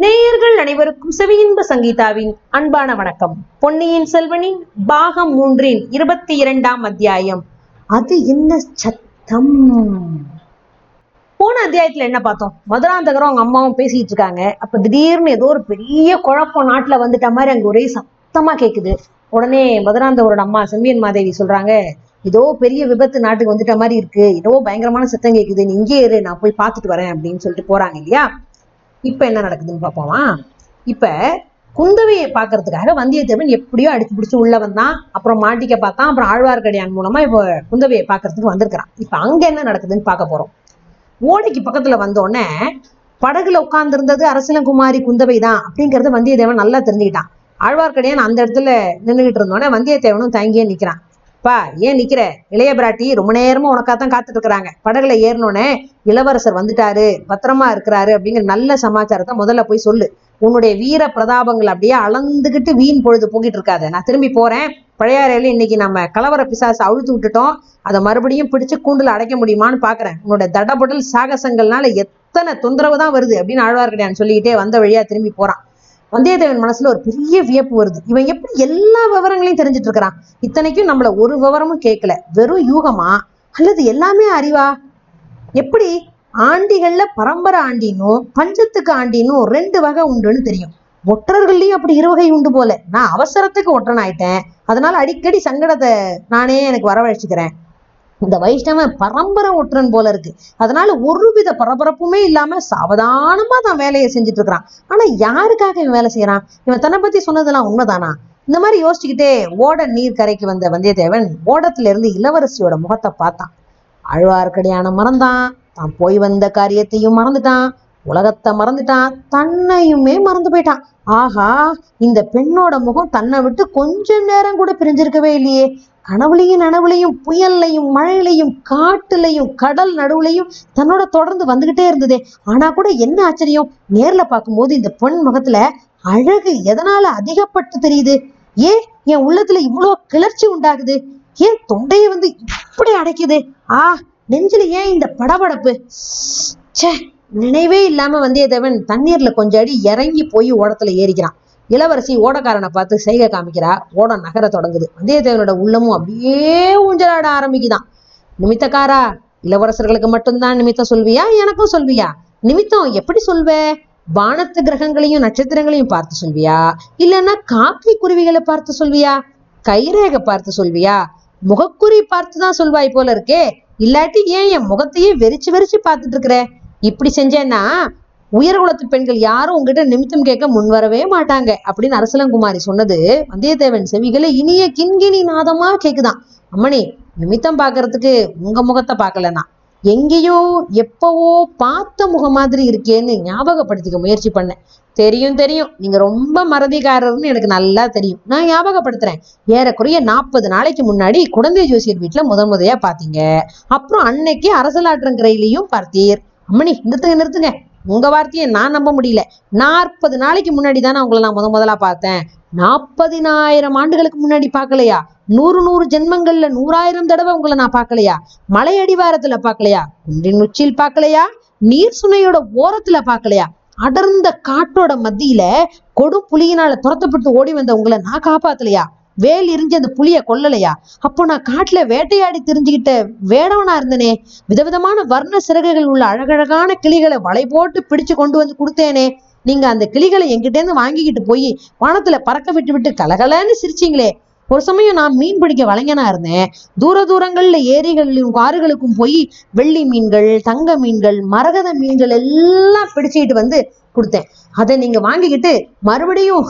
நேயர்கள் அனைவருக்கும் செவியின்ப சங்கீதாவின் அன்பான வணக்கம். பொன்னியின் செல்வனின் பாகம் மூன்றின் இருபத்தி இரண்டாம் அத்தியாயம். அது என்ன சத்தம்? போன அத்தியாயத்துல என்ன பார்த்தோம்? மதுராந்தகரும் அவங்க அம்மாவும் பேசிட்டு இருக்காங்க. அப்ப திடீர்னு ஏதோ ஒரு பெரிய குழப்பம் நாட்டுல வந்துட்ட மாதிரி அங்க ஒரே சத்தமா கேக்குது. உடனே மதுராந்தகரோட அம்மா செம்பியன் மாதேவி சொல்றாங்க ஏதோ பெரிய விபத்து நாட்டுக்கு வந்துட்ட மாதிரி இருக்கு. ஏதோ பயங்கரமான சத்தம் கேக்குது. நீ இங்கே இரு. நான் போய் பார்த்துட்டு வரேன். அப்படின்னு சொல்லிட்டு போறாங்க இல்லையா? இப்ப என்ன நடக்குதுன்னு பார்ப்போமா? இப்ப குந்தவையை பார்க்கறதுக்காக வந்தியத்தேவன் எப்படியோ அடிச்சு பிடிச்சு உள்ள வந்தான் அப்புறம் மாட்டிக்க பார்த்தான் அப்புறம் ஆழ்வார்க்கடியான் மூலமா இப்போ குந்தவையை பார்க்கறதுக்கு வந்திருக்கிறான். இப்ப அங்க என்ன நடக்குதுன்னு பார்க்க போறோம். ஓடைக்கு பக்கத்துல வந்தோடனே படகுல உட்கார்ந்து இருந்தது அரசலங்குமாரி குந்தவை தான் அப்படிங்கறத வந்தியத்தேவன் நல்லா தெரிஞ்சுக்கிட்டான். ஆழ்வார்க்கடியான் அந்த இடத்துல நின்றுகிட்டு இருந்தோடனே வந்தியத்தேவனும் தங்கியே நிக்கிறான். பா ஏன் நிக்கிற? இளைய பிராட்டி ரொம்ப நேரமா உனக்காகத்தான் காத்துட்டு இருக்கிறாங்க படகுல ஏறினோடனே இளவரசர் வந்துட்டாரு பத்திரமா இருக்கிறாரு அப்படிங்கிற நல்ல சமாச்சாரத்தை முதல்ல போய் சொல்லு. உன்னுடைய வீர பிரதாபங்கள் அப்படியே அளந்துகிட்டு வீண் பொழுது போகிட்டு இருக்காத நான் திரும்பி போறேன். பழையாறையில இன்னைக்கு நம்ம கலவர பிசாசு அழுத்து விட்டுட்டோம். அதை மறுபடியும் பிடிச்சு கூண்டுல அடைக்க முடியுமான்னு பாக்குறேன். உன்னோட தடபுடல் சாகசங்கள்னால எத்தனை தொந்தரவு தான் வருது அப்படின்னு ஆழ்வார்க்கடியான் சொல்லிக்கிட்டே வந்த வழியா திரும்பி போறான். வந்தியத்தேவன் மனசுல ஒரு பெரிய வியப்பு வருது. இவன் எப்படி எல்லா விவரங்களையும் தெரிஞ்சிட்டு இருக்கிறான்? இத்தனைக்கும் நம்மள ஒரு விவரமும் கேட்கல வெறும் யூகமா? அல்லது எல்லாமே அறிவா? எப்படி? ஆண்டிகள்ல பரம்பரை ஆண்டினும் பஞ்சத்துக்கு ஆண்டினும் ரெண்டு வகை உண்டுன்னு தெரியும். ஒற்றர்கள்லயும் அப்படி இருவகை உண்டு போல. நான் அவசரத்துக்கு ஒற்றன் ஆயிட்டேன் அதனால அடிக்கடி சங்கடத்தை நானே எனக்கு வரவழைச்சுக்கிறேன். இந்த வைஷ்ணவன் பரம்பரை ஒற்றன் போல இருக்கு. அதனால ஒருவித பரபரப்புமே இல்லாம சாவதானமா தான் வேலையை செஞ்சுட்டு இருக்கிறான் ஆனா யாருக்காக இவன் வேலை செய்யறான்? இவன் தன்னை பத்தி சொன்னதெல்லாம் உண்மைதானா? இந்த மாதிரி யோசிச்சுக்கிட்டே ஓட நீர் கரைக்கு வந்த வந்தியத்தேவன் ஓடத்துல இருந்து இளவரசியோட முகத்தை பார்த்தான். ஆழ்வார்க்கடியான மறந்தான். தான் போய் வந்த காரியத்தையும் மறந்துட்டான். உலகத்தை மறந்துட்டான் தன்னையுமே மறந்து போயிட்டான். ஆஹா இந்த பெண்ணோட முகம் தன்னை விட்டு கொஞ்ச நேரம் கூட பிரிஞ்சிருக்கவே இல்லையே. கனவுலையும் நனவுலையும் புயல்லையும் மழையிலையும் காட்டுலையும் கடல் நடுவுலையும் தன்னோட தொடர்ந்து வந்துகிட்டே இருந்ததே. ஆனா கூட என்ன ஆச்சரியம்? நேர்ல பார்க்கும்போது இந்த பெண் முகத்துல அழகு எதனால அதிகப்பட்டு தெரியுது? ஏன் என் உள்ளத்துல இவ்வளோ கிளர்ச்சி உண்டாகுது? ஏன் தொண்டையை வந்து இப்படி அடைக்குது? ஆ நெஞ்சில ஏன் இந்த படபடப்பு? ச்சே நினைவே இல்லாம வந்தியத்தேவன் தண்ணீர்ல கொஞ்சம் அடி இறங்கி போய் ஓடத்துல ஏறிக்கிறான். இளவரசி ஓடக்காரனை பார்த்து செய்கை காமிக்கிறா. ஓடம் நகர தொடங்குது. வந்தியத்தேவனோட உள்ளமும் அப்படியே ஊஞ்சலாட ஆரம்பிக்குதான். நிமித்தக்காரா இளவரசர்களுக்கு மட்டும்தான் நிமித்தம் சொல்வியா? எனக்கும் சொல்வியா? நிமித்தம் எப்படி சொல்வ? வானத்து கிரகங்களையும் நட்சத்திரங்களையும் பார்த்து சொல்வியா? இல்லைன்னா காக்கை குருவிகளை பார்த்து சொல்வியா? கைரேகை பார்த்து சொல்வியா? முகக்குறி பார்த்து தான் சொல்வாய் போல இருக்கே. இல்லாட்டி ஏன் என் முகத்தையே வெறிச்சு வெறிச்சு பார்த்துட்டு இருக்கிற? இப்படி செஞ்சேன்னா உயர்குலத்து பெண்கள் யாரும் உங்ககிட்ட நிமித்தம் கேட்க முன்வரவே மாட்டாங்க அப்படின்னு அரசலங்குமாரி சொன்னது வந்தியத்தேவன் செவிகளை இனிய கிண்கிணி நாதமா கேக்குதான். அம்மணி நிமித்தம் பார்க்கறதுக்கு உங்க முகத்தை பார்க்கலனா? எங்கேயோ எப்பவோ பார்த்த முகம் மாதிரி இருக்கேன்னு ஞாபகப்படுத்திக்க முயற்சி பண்ணேன் தெரியும் தெரியும். நீங்க ரொம்ப மறதிக்காரர்னு எனக்கு நல்லா தெரியும். நான் ஞாபகப்படுத்துறேன். ஏறக்குறைய நாற்பது நாளைக்கு முன்னாடி குழந்தை ஜோசியர் வீட்டுல முதன் முதையா பாத்தீங்க அப்புறம் அன்னைக்கு அரசலாற்றங்கரையிலையும் பார்த்தீர். அம்மணி நிறுத்துங்க நிறுத்துங்க. உங்க வார்த்தையை நான் நம்ப முடியல. நாற்பது நாளைக்கு முன்னாடி தானே உங்களை நான் முத முதலா பார்த்தேன். நாற்பதினாயிரம் ஆண்டுகளுக்கு முன்னாடி பார்க்கலையா? நூறு நூறு ஜென்மங்கள்ல நூறாயிரம் தடவை உங்களை நான் பார்க்கலையா? மலை அடிவாரத்துல பார்க்கலையா? குன்றின் உச்சியில் பார்க்கலையா? நீர் சுனையோட ஓரத்துல பார்க்கலையா? அடர்ந்த காட்டோட மத்தியில கொடும் புலியினால துரத்தப்பட்டு ஓடி வந்த உங்களை நான் காப்பாத்தலையா? வேல் எரிஞ்சு அந்த புளிய கொல்லலையா? அப்போ நான் காட்டுல வேட்டையாடி தெரிஞ்சுக்கிட்ட வேடவனா இருந்தனே. விதவிதமான வர்ண சிறகுகள் உள்ள அழகழகான கிளிகளை வலை போட்டு பிடிச்சு கொண்டு வந்து கொடுத்தேனே. நீங்க அந்த கிளிகளை எங்கிட்டேருந்து வாங்கிக்கிட்டு போய் வானத்துல பறக்க விட்டு விட்டு கலகலன்னு சிரிச்சிங்களே. ஒரு சமயம் நான் மீன் பிடிக்க வளைஞனா இருந்தேன். தூர தூரங்கள்ல ஏரிகளிலும் ஆறுகளுக்கும் போய் வெள்ளி மீன்கள் தங்க மீன்கள் மரகத மீன்கள் எல்லாம் பிடிச்சிக்கிட்டு வந்து கொடுத்தேன். அதை நீங்க வாங்கிக்கிட்டு மறுபடியும்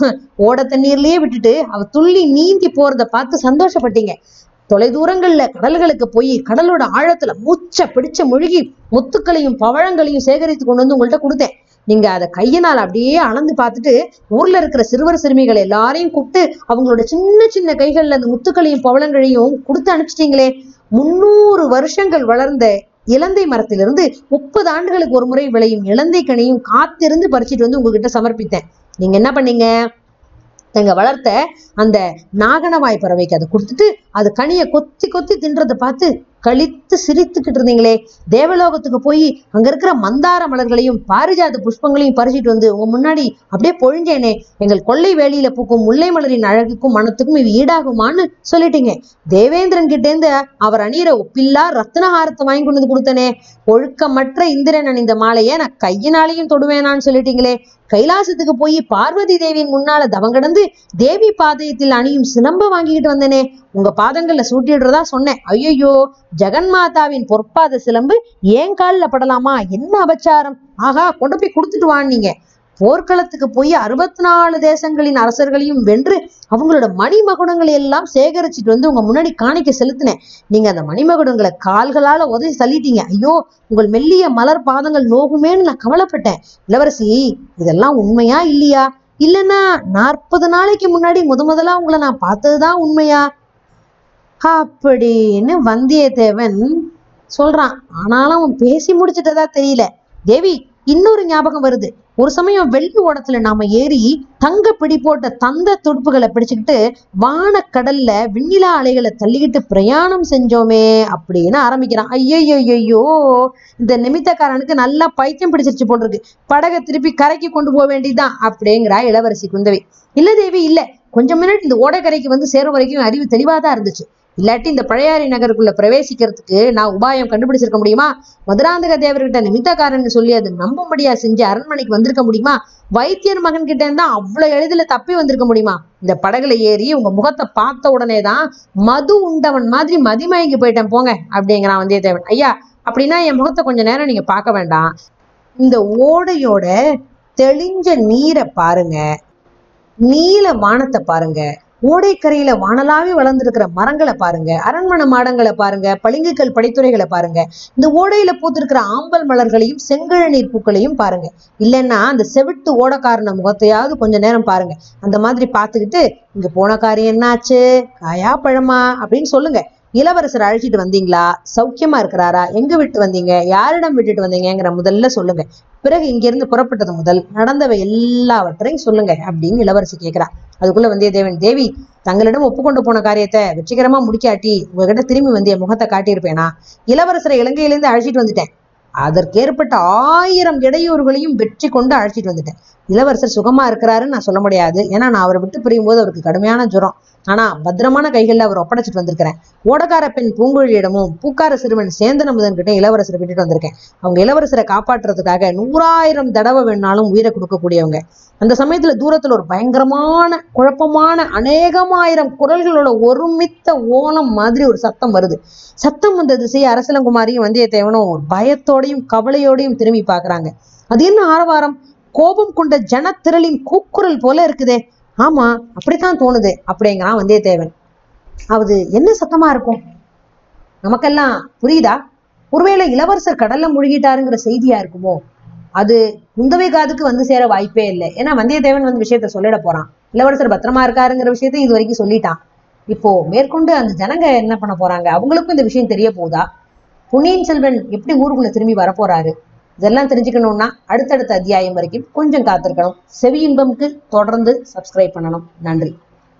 ஓட தண்ணீர்லயே விட்டுட்டு அவ துள்ளி நீந்தி போறத பார்த்து சந்தோஷப்பட்டீங்க. தொலைதூரங்கள்ல கடல்களுக்கு போய் கடலோட ஆழத்துல மூச்ச பிடிச்ச முழுகி முத்துக்களையும் பவழங்களையும் சேகரித்து கொண்டு வந்து உங்கள்கிட்ட கொடுத்தேன். நீங்க அதை கையினால் அப்படியே அளந்து பார்த்துட்டு ஊர்ல இருக்கிற சிறுவர் சிறுமிகள் எல்லாரையும் கூப்பிட்டு அவங்களோட சின்ன சின்ன கைகள்ல அந்த முத்துக்களையும் பவளங்களையும் கொடுத்து அனுப்பிச்சிட்டீங்களே. முன்னூறு வருஷங்கள் வளர்ந்த இலந்தை மரத்திலிருந்து முப்பது ஆண்டுகளுக்கு ஒரு முறை விளையும் இலந்தை கனியும் காத்திருந்து பறிச்சிட்டு வந்து உங்ககிட்ட சமர்ப்பித்தேன். நீங்க என்ன பண்ணீங்க? எங்க வளர்த்த அந்த நாகனவாய் பறவைக்கு அதை கொடுத்துட்டு அது கனியை கொத்தி கொத்தி தின்றதை பார்த்து கழித்து சிரித்துக்கிட்டு இருந்தீங்களே. தேவலோகத்துக்கு போய் அங்க இருக்கிற மந்தார மலர்களையும் பாரிஜாத புஷ்பங்களையும் பறிச்சிட்டு வந்து உங்க முன்னாடி அப்படியே பொழிஞ்சேனே. எங்கள் கொள்ளை வேலியில பூக்கும் முல்லை மலரின் அழகுக்கும் மனத்துக்கும் இது ஈடாகுமான்னு சொல்லிட்டீங்க. தேவேந்திரன் கிட்டேந்து அவர் அணியிற ஒப்பில்லா ரத்னஹாரத்தை வாங்கி கொண்டு வந்து கொடுத்தனே. ஒழுக்கமற்ற இந்திரன் அணிந்த மாலையை நான் கையினாலையும் தொடுவேனான்னு சொல்லிட்டீங்களே. கைலாசத்துக்கு போய் பார்வதி தேவியின் முன்னால தவங்கடந்து தேவி பாதயத்தில் அணியும் சிலம்ப வாங்கிக்கிட்டு வந்தேனே. உங்க பாதங்கள்ல சூட்டிடுறதா சொன்னேன். ஐயோ ஜெகன்மாதாவின் பொற்பாத சிலம்பு ஏன் காலில் படலாமா? என்ன அபச்சாரம்? ஆகா கொண்டு போய் கொடுத்துட்டு வான்னீங்க. போர்க்களத்துக்கு போய் அறுபத்தி நாலு தேசங்களின் அரசர்களையும் வென்று அவங்களோட மணிமகுடங்களை எல்லாம் சேகரிச்சுட்டு வந்து உங்க முன்னாடி காணிக்க செலுத்தினேன். நீங்க அந்த மணிமகுடங்களை கால்களால உதவி தள்ளிட்டீங்க. ஐயோ உங்கள் மெல்லிய மலர் பாதங்கள் நோகுமேன்னு நான் கவலைப்பட்டேன். இளவரசி இதெல்லாம் உண்மையா இல்லையா? இல்லைன்னா நாற்பது நாளைக்கு முன்னாடி முத முதலா உங்களை நான் பார்த்ததுதான் உண்மையா? அப்படின்னு வந்தியத்தேவன் சொல்றான். ஆனாலும் அவன் பேசி முடிச்சிட்டதா தெரியல. தேவி இன்னொரு ஞாபகம் வருது. ஒரு சமயம் வெள்ளி ஓடத்துல நாம ஏறி தங்க பிடி போட்ட தந்த துடுப்புகளை பிடிச்சுக்கிட்டு வானக்கடல்ல விண்ணிலா அலைகளை தள்ளிக்கிட்டு பிரயாணம் செஞ்சோமே அப்படின்னு ஆரம்பிக்கிறான். ஐயோ இந்த நிமித்தக்காரனுக்கு நல்லா பைத்தியம் பிடிச்சிருச்சு போல் இருக்கு படகை திருப்பி கரைக்கு கொண்டு போக வேண்டியதுதான் அப்படிங்கிறா இளவரசி குந்தவி. இல்ல தேவி இல்ல. கொஞ்சம் முன்னாடி இந்த ஓடக்கரைக்கு வந்து சேர வரைக்கும் அறிவு தெளிவாதான் இருந்துச்சு. இல்லாட்டி இந்த பழையாறை நகருக்குள்ள பிரவேசிக்கிறதுக்கு நான் உபாயம் கண்டுபிடிச்சிருக்க முடியுமா? மதுராந்தக தேவர்கிட்ட நிமித்தக்காரன் சொல்லி அது நம்பும்படியா செஞ்சு அரண்மனைக்கு வந்திருக்க முடியுமா? வைத்தியர் மகன் கிட்ட இருந்தா அவ்வளவு எளிதில் தப்பி வந்திருக்க முடியுமா? இந்த படகுல ஏறி உங்க முகத்தை பார்த்த உடனே தான் மது உண்டவன் மாதிரி மதிமயங்கி போயிட்டேன் போங்க அப்படிங்கிறான் வந்தியத்தேவன். ஐயா அப்படின்னா என் முகத்தை கொஞ்ச நேரம் நீங்க பார்க்க வேண்டாம். இந்த ஓடையோட தெளிஞ்ச நீரை பாருங்க. நீல வானத்தை பாருங்க. ஓடைக்கரையில வானலாவி வளர்ந்துருக்கிற மரங்களை பாருங்க அரண்மனை மாடங்களை பாருங்க பளிங்குக்கல் படித்துறைகளை பாருங்க. இந்த ஓடையில பூத்திருக்கிற ஆம்பல் மலர்களையும் செங்கழநீர் பூக்களையும் பாருங்க. இல்லைன்னா அந்த செவிட்டு ஓடக்காரன முகத்தையாவது கொஞ்ச நேரம் பாருங்க. அந்த மாதிரி பார்த்துக்கிட்டு இங்க போன காரியம் என்னாச்சு? காயா பழமா அப்படின்னு சொல்லுங்க. இளவரசர் அழைச்சிட்டு வந்தீங்களா? சௌக்கியமா இருக்கிறாரா? எங்க விட்டு வந்தீங்க? யாரிடம் விட்டுட்டு வந்தீங்கங்கிற முதல்ல சொல்லுங்க. பிறகு இங்கிருந்து புறப்பட்டது முதல் நடந்தவை எல்லாவற்றையும் சொல்லுங்க அப்படின்னு இளவரசி கேட்கிறா அதுக்குள்ள வந்தியத்தேவன் தேவி தங்களிடம் ஒப்புக்கொண்டு போன காரியத்தை வெற்றிகரமா முடிக்காட்டி உங்ககிட்ட திரும்பி வந்து என் முகத்தை காட்டியிருப்பேனா? இளவரசரை இலங்கையிலேருந்து அழைச்சிட்டு வந்துட்டேன். அதற்கேற்பட்ட ஆயிரம் இடையூறுகளையும் வெற்றி கொண்டு அழைச்சிட்டு வந்துட்டேன். இளவரசர் சுகமா இருக்கிறாருன்னு நான் சொல்ல முடியாது. ஏன்னா நான் அவரை விட்டு பிரியும் போது அவருக்கு கடுமையான ஜுரம். ஆனா பத்திரமான கைகளில் அவர் ஒப்படைச்சிட்டு வந்திருக்கிறேன். ஓடக்கார பெண் பூங்குழியிடமும் பூக்கார சிறுவன் சேந்தன முதன் கிட்ட இளவரசரை விட்டுட்டு வந்திருக்கேன். அவங்க இளவரசரை காப்பாற்றுறதுக்காக நூறாயிரம் தடவை வேணாலும் உயிரை கொடுக்கக்கூடியவங்க. அந்த சமயத்துல தூரத்துல ஒரு பயங்கரமான குழப்பமான அநேகமாயிரம் குரல்களோட ஒருமித்த ஓலம் மாதிரி ஒரு சத்தம் வருது. சத்தம் வந்த திசையை அரசலங்குமாரியும் வந்தியத்தேவனும் ஒரு பயத்தோட பயத்தோடையும் கவலையோடையும் திரும்பி பார்க்குறாங்க. அது என்ன ஆரவாரம்? கோபம் கொண்ட ஜனத்திரளின் கூக்குரல் போல இருக்குதே. ஆமா அப்படித்தான் தோணுது. அப்படிங்கிறான் வந்தியத்தேவன் அது என்ன சத்தமா இருக்கும்? நமக்கெல்லாம் புரியுதா? ஒருவேளை இளவரசர் கடல்ல முழுகிட்டாருங்கிற செய்தியா இருக்குமோ? அது குந்தவை காதுக்கு வந்து சேர வாய்ப்பே இல்லை. ஏன்னா வந்தியத்தேவன் வந்து விஷயத்த சொல்லிட போறான். இளவரசர் பத்திரமா இருக்காருங்கிற விஷயத்த இது வரைக்கும் சொல்லிட்டான். இப்போ மேற்கொண்டு அந்த ஜனங்க என்ன பண்ண போறாங்க? அவங்களுக்கும் இந்த விஷயம் தெரிய போகுதா? பொன்னியின் செல்வன் எப்படி ஊருக்குள்ள திரும்பி வரப்போறாரு? இதெல்லாம் தெரிஞ்சுக்கணும்னா அடுத்தடுத்த அத்தியாயம் வரைக்கும் கொஞ்சம் காத்திருக்கணும். செவி இன்பம்க்கு தொடர்ந்து சப்ஸ்கிரைப் பண்ணணும். நன்றி.